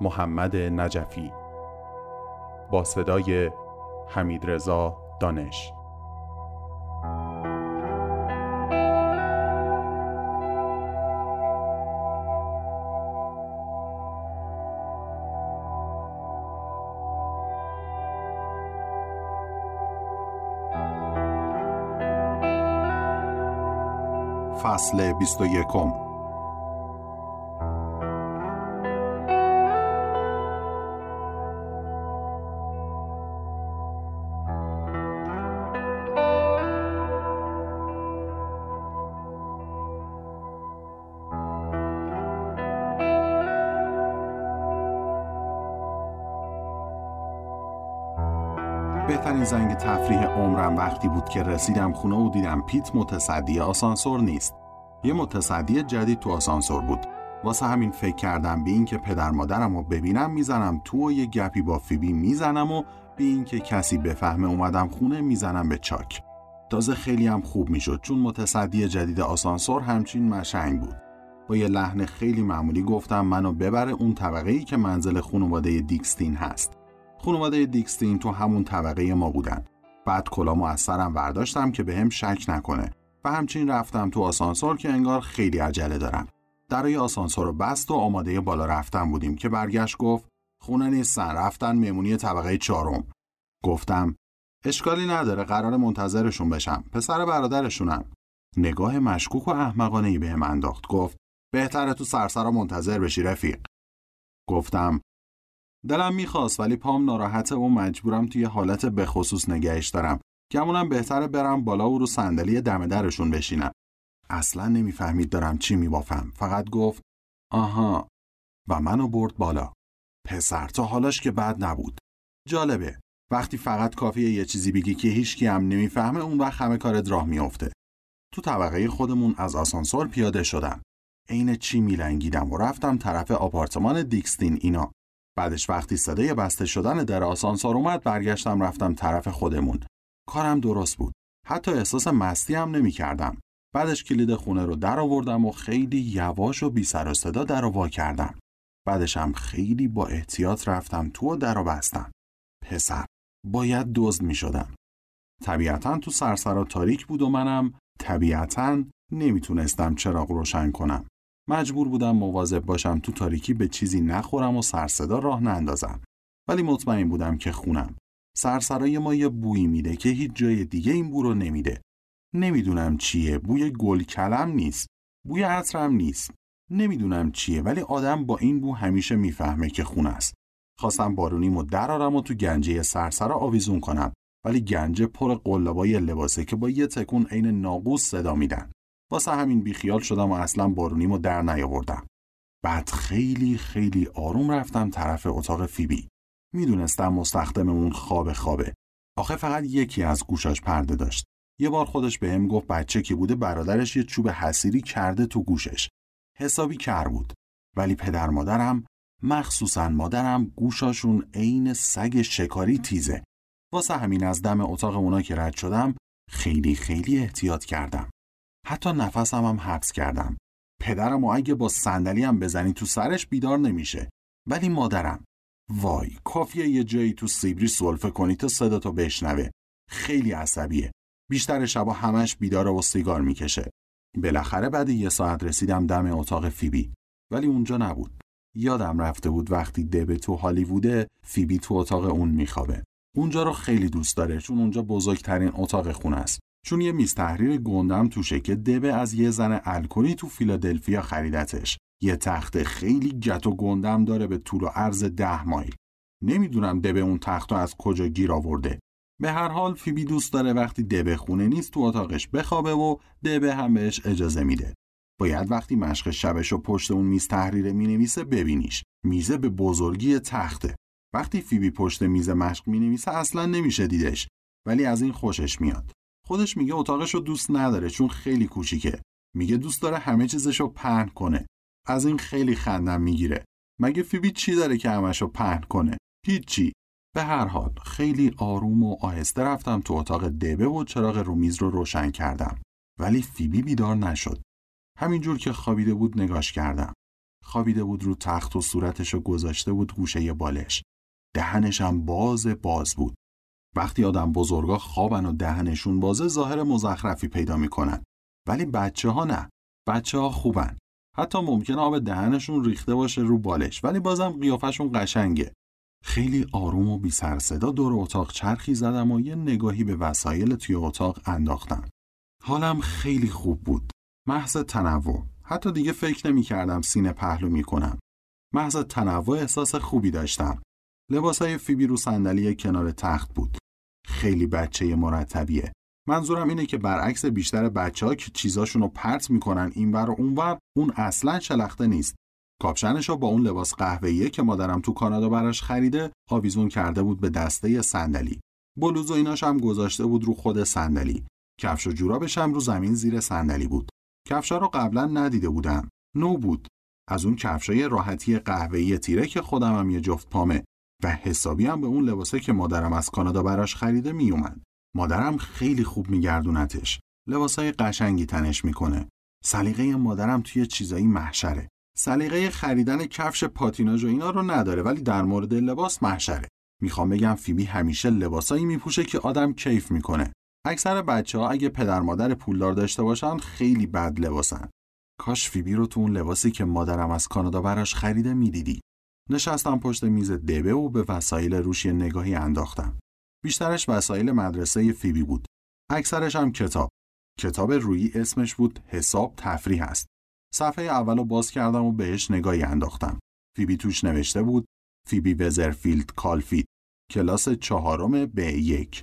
محمد نجفی. با صدای حمید رضا دانش. فصل 21 بهترین زنگ تفریح عمرم وقتی بود که رسیدم خونه و دیدم پیت متصدی آسانسور نیست. یه متصدی جدید تو آسانسور بود. واسه همین فکر کردم به این که پدر مادرم رو ببینم می‌زنم تو و یه گپی با فیبی می‌زنم و به این که کسی بفهمه اومدم خونه می‌زنم به چاک. تازه خیلی هم خوب می‌شد چون متصدی جدید آسانسور همچین مشنگ بود. با یه لحن خیلی معمولی گفتم منو ببره اون طبقه ای که منزل خانواده دیکستین هست. خانواده دیکستین تو همون طبقه ما بودن. بعد کلامو از سرم برداشتم که به هم شک نکنه و همچین رفتم تو آسانسور که انگار خیلی عجله دارم. درای آسانسور رو بست و آماده بالا رفتن بودیم که برگشت گفت خونه نیستن رفتن مهمونی طبقه چهارم. گفتم اشکالی نداره قرار منتظرشون بشم پسر برادرشونم. نگاه مشکوک و احمقانه ای بهم انداخت گفت بهتره تو سرسرا منتظر بشی رفیق. گفتم دلم می‌خواست ولی پام ناراحته و مجبورم توی حالت بخصوص نگهش دارم گمونم بهتره برم بالا و رو صندلی دم درشون بشینم. اصلا نمی‌فهمید دارم چی میبافم. فقط گفت آها. و منو برد بالا. پسر تا حالاش که بد نبود. جالبه. وقتی فقط کافیه یه چیزی بگی که هیچکی هم نمی‌فهمه اون وقت همه کارت راه میافته. تو طبقه خودمون از آسانسور پیاده شدم. عین چی میلنگیدم و رفتم طرف آپارتمان دیکستین اینا. بعدش وقتی صدای بسته شدن در آسانسور اومد برگشتم رفتم طرف خودمون. کارم درست بود. حتی احساس مستی هم نمی کردم. بعدش کلید خونه رو در آوردم و خیلی یواش و بی سر و صدا در وا کردم. بعدش هم خیلی با احتیاط رفتم تو و در و بستم. پسر باید دزد می شدم طبیعتا تو سرسرا تاریک بود و منم طبیعتا نمی‌تونستم چراغ روشن کنم. مجبور بودم مواظب باشم تو تاریکی به چیزی نخورم و سرصدا راه نندازم. ولی مطمئن بودم که خونم. سرسرای ما یه بویی میده که هیچ جای دیگه این بو رو نمیده. نمی‌دونم چیه. بوی گل کلم نیست. بوی عطرم نیست. نمی‌دونم چیه. ولی آدم با این بو همیشه می‌فهمه که خونه است. خواستم بارونیمو درارم و تو گنجه سرسرا آویزون کنم. ولی گنجه پر قلابای لباسه که با یه تکون عین ناقوس صدا میدن. واسه همین بیخیال شدم و اصلا بارونیمو در نیاوردم. بعد خیلی خیلی آروم رفتم طرف اتاق فیبی. می‌دونستم مستخدممون خواب خوابه. آخه فقط یکی از گوشاش پرده داشت. یه بار خودش به هم گفت بچه که بوده برادرش یه چوب حسیری کرده تو گوشش. حسابی کر بود. ولی پدر مادرم مخصوصا مادرم گوشاشون عین سگ شکاری تیزه. واسه همین از دم اتاق اونا که رد شدم خیلی خیلی احتیاط کردم. حتی نفسم هم حبس کردم. پدرم و اگه با صندلی هم بزنی تو سرش بیدار نمیشه. ولی مادرم وای کافیه یه جایی تو سیبری سولفه کنی تا صداتو بشنوه. خیلی عصبیه. بیشتر شبا همش بیداره و سیگار می‌کشه. بالاخره بعد یه ساعت رسیدم دم اتاق فیبی. ولی اونجا نبود. یادم رفته بود وقتی دبه تو هالیووده فیبی تو اتاق اون میخوابه. اونجا رو خیلی دوست داره چون اونجا بزرگترین اتاق خونه است. چون یه میز تحریر گندم توشه که دبه از یه زن الکلی تو فیلادلفیا خریدتش. یه تخت خیلی گت و گندم داره به طول و عرض ده مایل. نمی‌دونم دبه اون تخت از کجا گیر آورده. به هر حال فیبی دوست داره وقتی دبه خونه نیست تو اتاقش بخوابه و دبه هم بهش اجازه میده. باید وقتی مشق شبش و پشت اون میز تحریره می‌نویسه ببینیش. میزه به بزرگی تخته. وقتی فیبی پشت میز مشق می‌نویسه اصلا نمیشه دیدش. ولی از این خوشش میاد. خودش میگه اتاقش رو دوست نداره چون خیلی کوچیکه. میگه دوست داره همه چیزش رو پهن کنه. از این خیلی خندم می‌گیره. مگه فیبی چی داره که همش رو پهن کنه؟ هیچی. به هر حال خیلی آروم و آهسته رفتم تو اتاق دبه و چراغ رومیز رو روشن کردم. ولی فیبی بیدار نشد. همینجور که خوابیده بود نگاش کردم. خوابیده بود رو تخت و صورتش رو گذاشته بود گوشه بالش. دهنش هم باز باز بود. وقتی آدم بزرگا خوابن و دهنشون بازه ظاهر مزخرفی پیدا می‌کنن. ولی بچه ها نه. بچه ها خوبن. حتی ممکن آب دهنشون ریخته باشه رو بالش ولی بازم قیافشون قشنگه. خیلی آروم و بی سر صدا دور اتاق چرخی زدم و یه نگاهی به وسایل توی اتاق انداختم. حالم خیلی خوب بود. محض تنوع. حتی دیگه فکر نمی کردم سینه پهلو می کنم محض تنوع احساس خوبی داشتم. لباسای فیبی رو صندلی کنار تخت بود. خیلی بچه مرتبیه. منظورم اینه که برعکس بیشتر بچه ها که چیزاشون رو پرت می‌کنن اینور و اونور اون اصلا شلخته نیست. کاپشنش رو با اون لباس قهوه‌ایه که مادرم تو کانادا براش خریده آویزون کرده بود به دسته صندلی. بلوز و ایناش هم گذاشته بود رو خود صندلی. کفش و جورابش هم رو زمین زیر صندلی بود. کفشا رو قبلا ندیده بودم. نو بود. از اون کفشای راحتی قهوه‌ای تیره که خودم هم یه جفت پامه. و حسابی هم به اون لباسه که مادرم از کانادا براش خریده میومد. مادرم خیلی خوب میگردونتش. لباسای قشنگی تنش می‌کنه. سلیقه مادرم توی چیزایی محشره. سلیقه خریدن کفش پاتیناژ و اینا رو نداره ولی در مورد لباس محشره. می‌خوام بگم فیبی همیشه لباسایی میپوشه که آدم کیف می‌کنه. اکثر بچه ها اگه پدر مادر پولدار داشته باشن خیلی بد لباسن. کاش فیبی رو تو اون لباسی که مادرم از کانادا براش خریده می‌دیدی. نشستم پشت میز دبه و به وسایل روشی نگاهی انداختم. بیشترش وسایل مدرسه فیبی بود. اکثرش هم کتاب. کتاب روی اسمش بود حساب تفریح است. صفحه اولو باز کردم و بهش نگاهی انداختم. فیبی توش نوشته بود فیبی وزرفیلد کالفیلد کلاس چهارم به یک.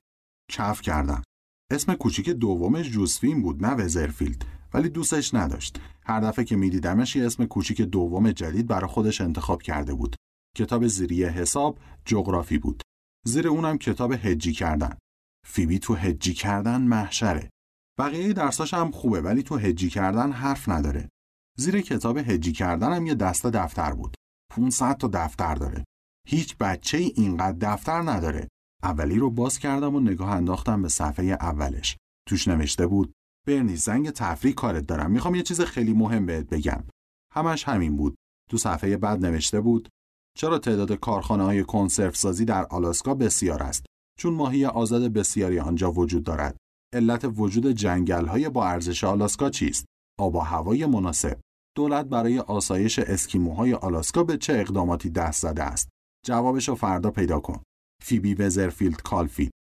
کف کردم. اسم کوچیک دومش جوزفین بود نه وزرفیلد. ولی دوستش نداشت. هر دفعه که میدیدمش یه اسم کوچیک دوم جدید برای خودش انتخاب کرده بود. کتاب زیری حساب جغرافی بود. زیر اونم کتاب هجی کردن. فیبی تو هجی کردن محشره. بقیه درساش هم خوبه ولی تو هجی کردن حرف نداره. زیر کتاب هجی کردن هم یه دسته دفتر بود. 500 تا دفتر داره. هیچ بچه ای اینقدر دفتر نداره. اولی رو باز کردم و نگاه انداختم به صفحه اولش. توش نوشته بود برنی زنگ تفریح کارت دارم. می‌خوام یه چیز خیلی مهم بهت بگم. همش همین بود. تو صفحه بعد نوشته بود چرا تعداد کارخانه های کنسرو سازی در آلاسکا بسیار است؟ چون ماهی آزاد بسیاری آنجا وجود دارد. علت وجود جنگل های با ارزش آلاسکا چیست؟ آب و هوای مناسب. دولت برای آسایش اسکیموهای آلاسکا به چه اقداماتی دست زده است؟ جوابش رو فردا پیدا کن. فیبی وزرفیلد کالفیلد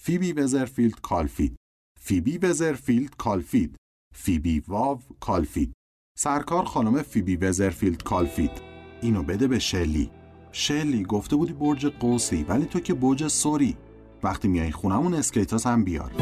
فیبی وزرفیلد کالفیلد فیبی وزرفیلد کالفیلد. فیبی واو کالفیلد. سرکار خانم فیبی وزرفیلد کالفیلد. اینو بده به شلی. شلی گفته بودی برج قوسی ولی تو که برج ثوری. وقتی میای خونمون اسکیتاس هم بیار.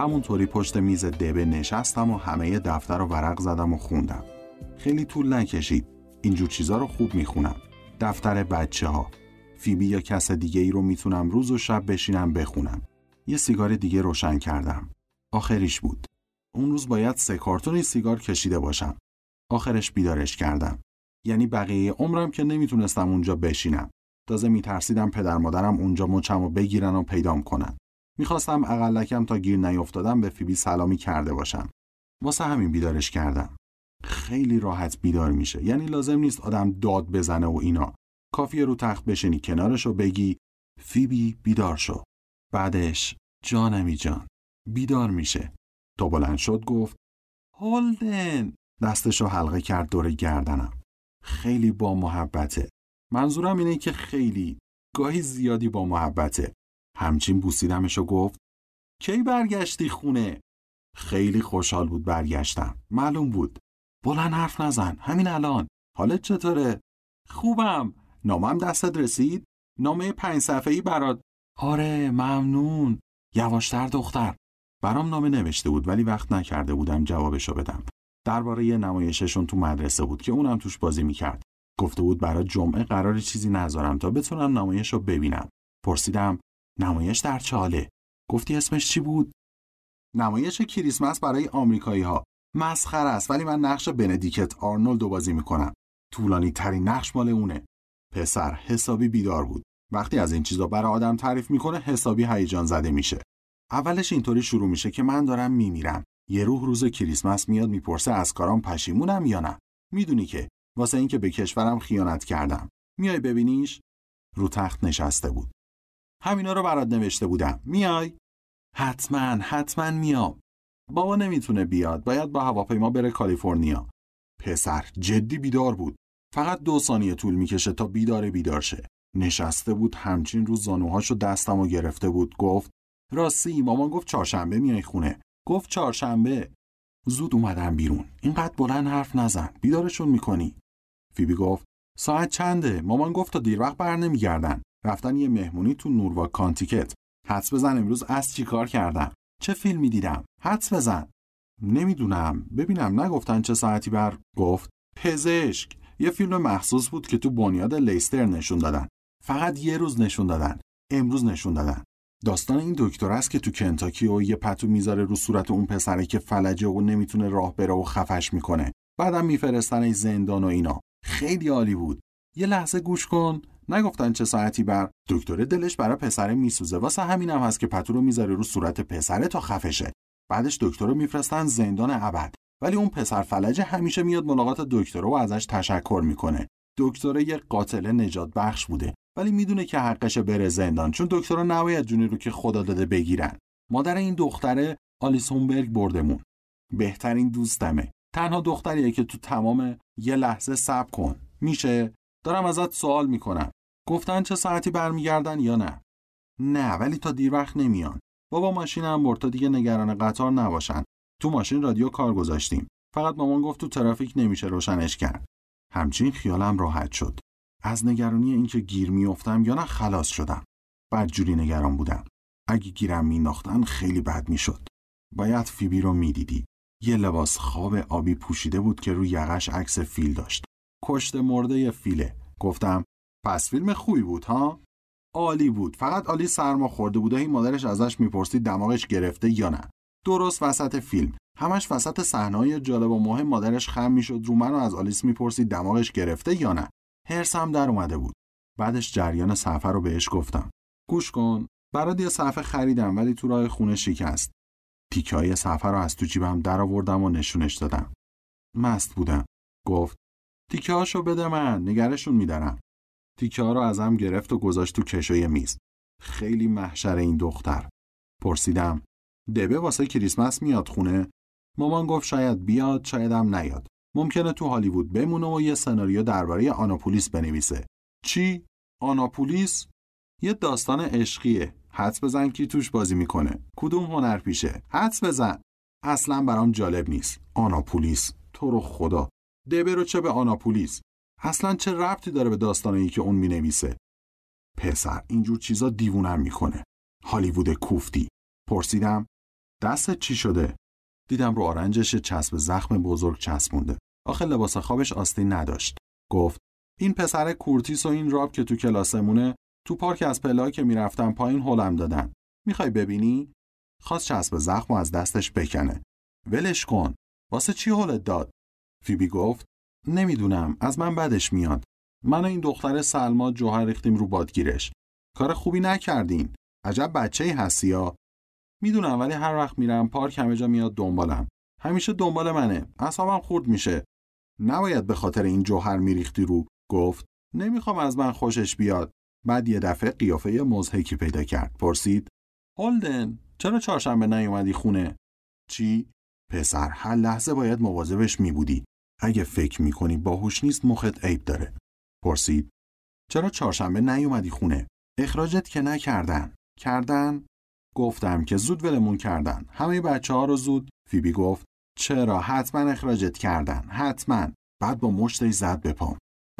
همونطوری پشت میز دبه نشستم و همه دفتر رو ورق زدم و خوندم. خیلی طول نکشید. اینجور چیزا رو خوب می‌خونم. دفتر بچه ها فیبی یا کس دیگه ای رو می‌تونم روز و شب بشینم بخونم. یه سیگار دیگه روشن کردم. آخریش بود. اون روز باید سه کارتون سیگار کشیده باشم. آخرش بیدارش کردم. یعنی بقیه عمرم که نمی‌تونستم اونجا بشینم. تازه میترسیدم پدر مادرم اونجا مچم و بگیرن و پیدام کنن. می‌خواستم اقلکم تا گیر نیفتادم به فیبی سلامی کرده باشم. واسه همین بیدارش کردم. خیلی راحت بیدار میشه. یعنی لازم نیست آدم داد بزنه و اینا. کافیه رو تخت بشینی کنارش و بگی فیبی بیدار شو. بعدش جانمی جان بیدار میشه. تو بلند شد گفت هولدن. دستشو حلقه کرد دور گردنم. خیلی با محبته. منظورم اینه که خیلی گاهی زیادی با محبته. همچین بوسیدمش و گفت کی برگشتی خونه؟ خیلی خوشحال بود برگشتم. معلوم بود. بلند حرف نزن. همین الان. حالت چطوره؟ خوبم. نامم دستت رسید؟ نامه پنج صفحه‌ای برات. آره ممنون. یواشتر دختر. برام نامه نوشته بود ولی وقت نکرده بودم جوابشو بدم. درباره نمایششون تو مدرسه بود که اونم توش بازی می‌کرد. گفته بود برای جمعه قرار چیزی نذارم تا بتونم نمایش رو ببینم. پرسیدم نمایش در چاله. گفتی اسمش چی بود؟ نمایش کریسمس برای آمریکایی ها مسخره است ولی من نقش بندیکت آرنولد بازی می‌کنم. طولانی ترین نقش مال اونه. پسر حسابی بیدار بود. وقتی از این چیزا برای آدم تعریف می‌کنه حسابی هیجان زده میشه. اولش اینطوری شروع میشه که من دارم میمیرم. یه روح روز کریسمس میاد می‌پرسه از کارام پشیمونم یا نه. می‌دونی که واسه اینکه به کشورم خیانت کردم. میای ببینیش؟ رو تخت نشسته بود. همینا رو برات نوشته بودم. میای؟ حتما حتما میام. بابا نمی‌تونه بیاد. باید با هواپیما بره کالیفرنیا. پسر جدی بیدار بود. فقط دو ثانیه طول می‌کشه تا بیدار بیدار شه. نشسته بود همچین رو زانوهاشو دستم و گرفته بود. گفت راستی مامان گفت چهارشنبه میای خونه. گفت چهارشنبه. زود اومدم بیرون. اینقدر بلند حرف نزن. بیدارشون می‌کنی. فیبی گفت ساعت چنده؟ مامان گفت تا دیر وقت بر نمیگردن. رفتن یه مهمونی تو نوروا کانتیکت. حدس بزن امروز از چی کار کردم؟ چه فیلمی دیدم؟ حدس بزن. نمی‌دونم. ببینم. نگفتن چه ساعتی بر؟ گفت پزشک. یه فیلم مخصوص بود که تو بنیاد لیستر نشون دادن. فقط یه روز نشون دادن. امروز نشون دادن. داستان این دکتر است که تو کنتاکی و یه پتو می‌ذاره رو صورت اون پسره که فلجه و نمی‌تونه راه بره و خفش می‌کنه. بعدم میفرستنش زندان و اینا. خیلی عالی بود. یه لحظه گوش کن. نگفتن چه ساعتی بر. دکتر دلش برای پسره میسوزه. واسه همینم هم هست که پتو رو می‌ذاره رو صورت پسره تا خفشه. بعدش دکتر رو میفرستن زندان ابد. ولی اون پسر فلجه همیشه میاد ملاقات دکتر و ازش تشکر می‌کنه. دکتر یه قاتل نجات بخش بوده. ولی می‌دونه که حقش بره زندان. چون دکترها نباید جونی رو که خدا داده بگیرن. مادر این دختره آلیسونبرگ بردمون. بهترین دوستمه. تنها دختریه که تو تمام یه لحظه صبر کن. میشه؟ دارم ازت سوال می‌کنم. گفتن چه ساعتی برمیگردن یا نه؟ نه ولی تا دیر وقت نمیان. بابا ماشینم برد تا دیگه نگران قطار نباشن. تو ماشین رادیو کار گذاشتیم. فقط مامان گفت تو ترافیک نمیشه روشنش کرد. همچین خیالم راحت شد. از نگرانی اینکه گیر میافتم یا نه خلاص شدم. بدجوری نگران بودم. اگه گیرم مینداختن خیلی بد می‌شد. باید فیبی رو می‌دیدی. یه لباس خواب آبی پوشیده بود که روی یقش عکس فیل داشت. کشت مرده فیله. گفتم پس فیلم خوبی بود ها؟ عالی بود. فقط عالی سرما خورده بود و این مادرش ازش می‌پرسید دماغش گرفته یا نه. درست وسط فیلم. همش وسط صحنه‌های جالب و مهم مادرش خم می‌شد. رو منو از آلیس می‌پرسید دماغش گرفته یا نه. هرسم در اومده بود. بعدش جریان صفحه رو بهش گفتم. گوش کن. برات یه صفحه خریدم ولی تو راه خونه شکست. تیکه های صفحه رو از تو جیبم در آوردم و نشونش دادم. مست بودم. گفت تیکه هاشو بده من نگرشون میدارم تیکه ها رو ازم گرفت و گذاشت تو کشوی میز. خیلی محشر این دختر. پرسیدم دبه واسه کریسمس میاد خونه؟ مامان گفت شاید بیاد شایدم نیاد. ممکنه تو هالیوود بمونه و یه سناریو درباره آناپولیس بنویسه. چی؟ آناپولیس؟ یه داستان عشقیه. حدس بزن کی توش بازی می‌کنه. کدوم هنرپیشه؟ حدس بزن. اصلا برام جالب نیست. آناپولیس. تو رو خدا. دبه رو چه به آناپولیس؟ اصلا چه ربطی داره به داستانی که اون می‌نویسه؟ پسر اینجور چیزا دیوونم می‌کنه. هالیوود کوفتی. پرسیدم دستت چی شده؟ دیدم رو آرنجش چسب زخم بزرگ چسبونده. آخه لباس خوابش آستین نداشت. گفت این پسر کورتیس و این راب که تو کلاسمونه تو پارک از پله که می‌رفتم پایین هلم دادن. می‌خوای ببینی؟ خواست چسب زخم و از دستش بکنه. ولش کن. واسه چی هلت داد؟ فیبی گفت نمی‌دونم از من بدش میاد. من و این دختر سلما جوهر ریختیم رو بادگیرش. کار خوبی نکردین. عجب بچه هستی یا می‌دونم ولی هر وقت میرم پارک همه جا میاد دنبالم. همیشه دنبال منه. اصابم خورد میشه. نباید به خاطر این جوهر میریختی رو گفت نمی‌خوام از من خوشش بیاد بعد یه دفعه قیافه مزهکی پیدا کرد. پرسید هولدن چرا چهارشنبه نیومدی خونه؟ چی؟ پسر هر لحظه باید مواظبش میبودی. اگه فکر می‌کنی باهوش نیست مخت عیب داره. پرسید چرا چهارشنبه نیومدی خونه؟ اخراجت که نکردن. کردن؟ گفتم که زود ولمون کردن. همه بچه ها رو زود. فیبی گفت چرا؟ حتما اخراجت کردن. حتما. بعد با مشتش زد به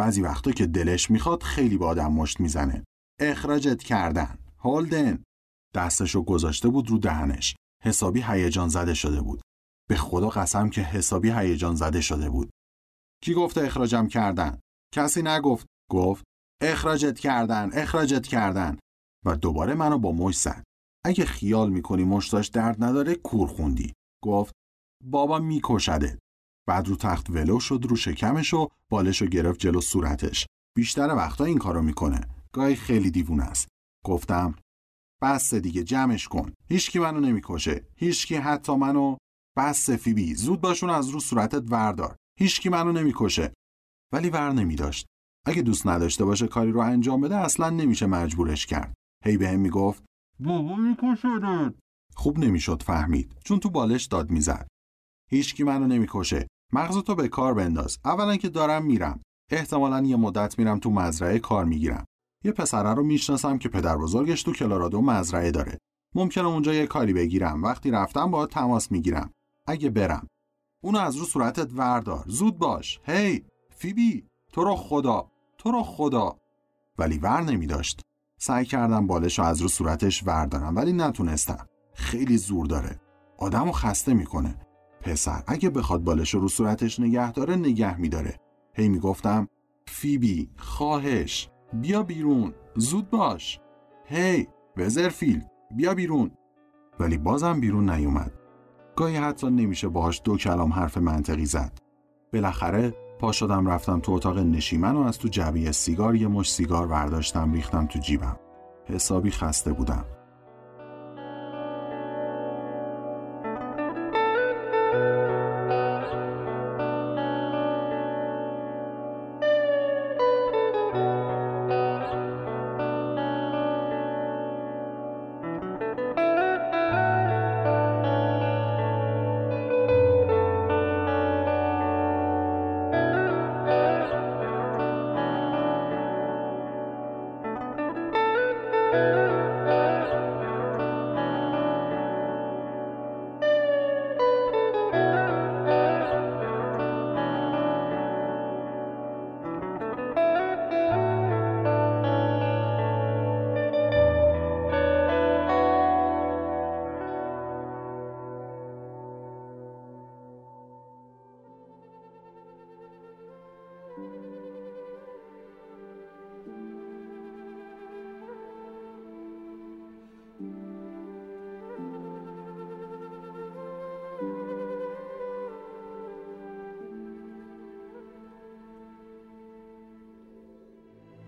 بعضی وقتا که دلش می‌خواد خیلی با آدم مشت می‌زنه. اخراجت کردن. هولدن. دستشو گذاشته بود رو دهنش. حسابی هیجان زده شده بود. به خدا قسم که حسابی هیجان زده شده بود. کی گفته اخراجم کردن؟ کسی نگفت. گفت اخراجت کردن اخراجت کردن. و دوباره منو با مش زد. اگه خیال می‌کنی مشتاش درد نداره کور خوندی. گفت بابا میکشده بعد رو تخت ولو شد رو شکمش و بالش گرفت جلو صورتش. بیشتر وقتا این کارو می‌کنه. گاهی خیلی دیوونه است. گفتم بس دیگه جمعش کن. هیچکی منو نمی‌کشه. هیچکی حتی منو بس فیبی زود باشون از رو صورتت وردار. هیچکی منو نمی‌کشه. ولی ور نمیداشت. اگه دوست نداشته باشه کاری رو انجام بده اصلا نمیشه مجبورش کرد. هی به هم می‌گفت بابا میکشدت. خوب نمی‌شد فهمید چون تو بالش داد می‌زد. هیچکی منو نمی‌کشه. مغزتو به کار بنداز. اولا که دارم میرم. احتمالا یه مدت میرم تو مزرعه کار می‌گیرم. یه پسره رو می‌شناسم که پدر بزرگش تو کلارادو مزرعه داره. ممکنه اونجا یه کاری بگیرم. وقتی رفتم با تماس می‌گیرم. اگه برم. اونو از رو صورتت وردار. زود باش. هی! فیبی! تو رو خدا! تو رو خدا! ولی ور نمیداشت. سعی کردم بالش رو از رو صورتش وردارم ولی نتونستم. خیلی زور داره. آدمو خسته می‌کنه. پسر. اگه بخواد بالش رو صورتش نگه داره نگه میداره. هی می‌گفتم فیبی خواهش بیا بیرون زود باش. هی وزرفیل بیا بیرون. ولی بازم بیرون نیومد. گاهی حتی نمیشه باهاش دو کلام حرف منطقی زد. بالاخره پا شدم رفتم تو اتاق نشیمن و از تو جعبه سیگار یه مش سیگار برداشتم ریختم تو جیبم. حسابی خسته بودم.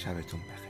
شبتون بخیر.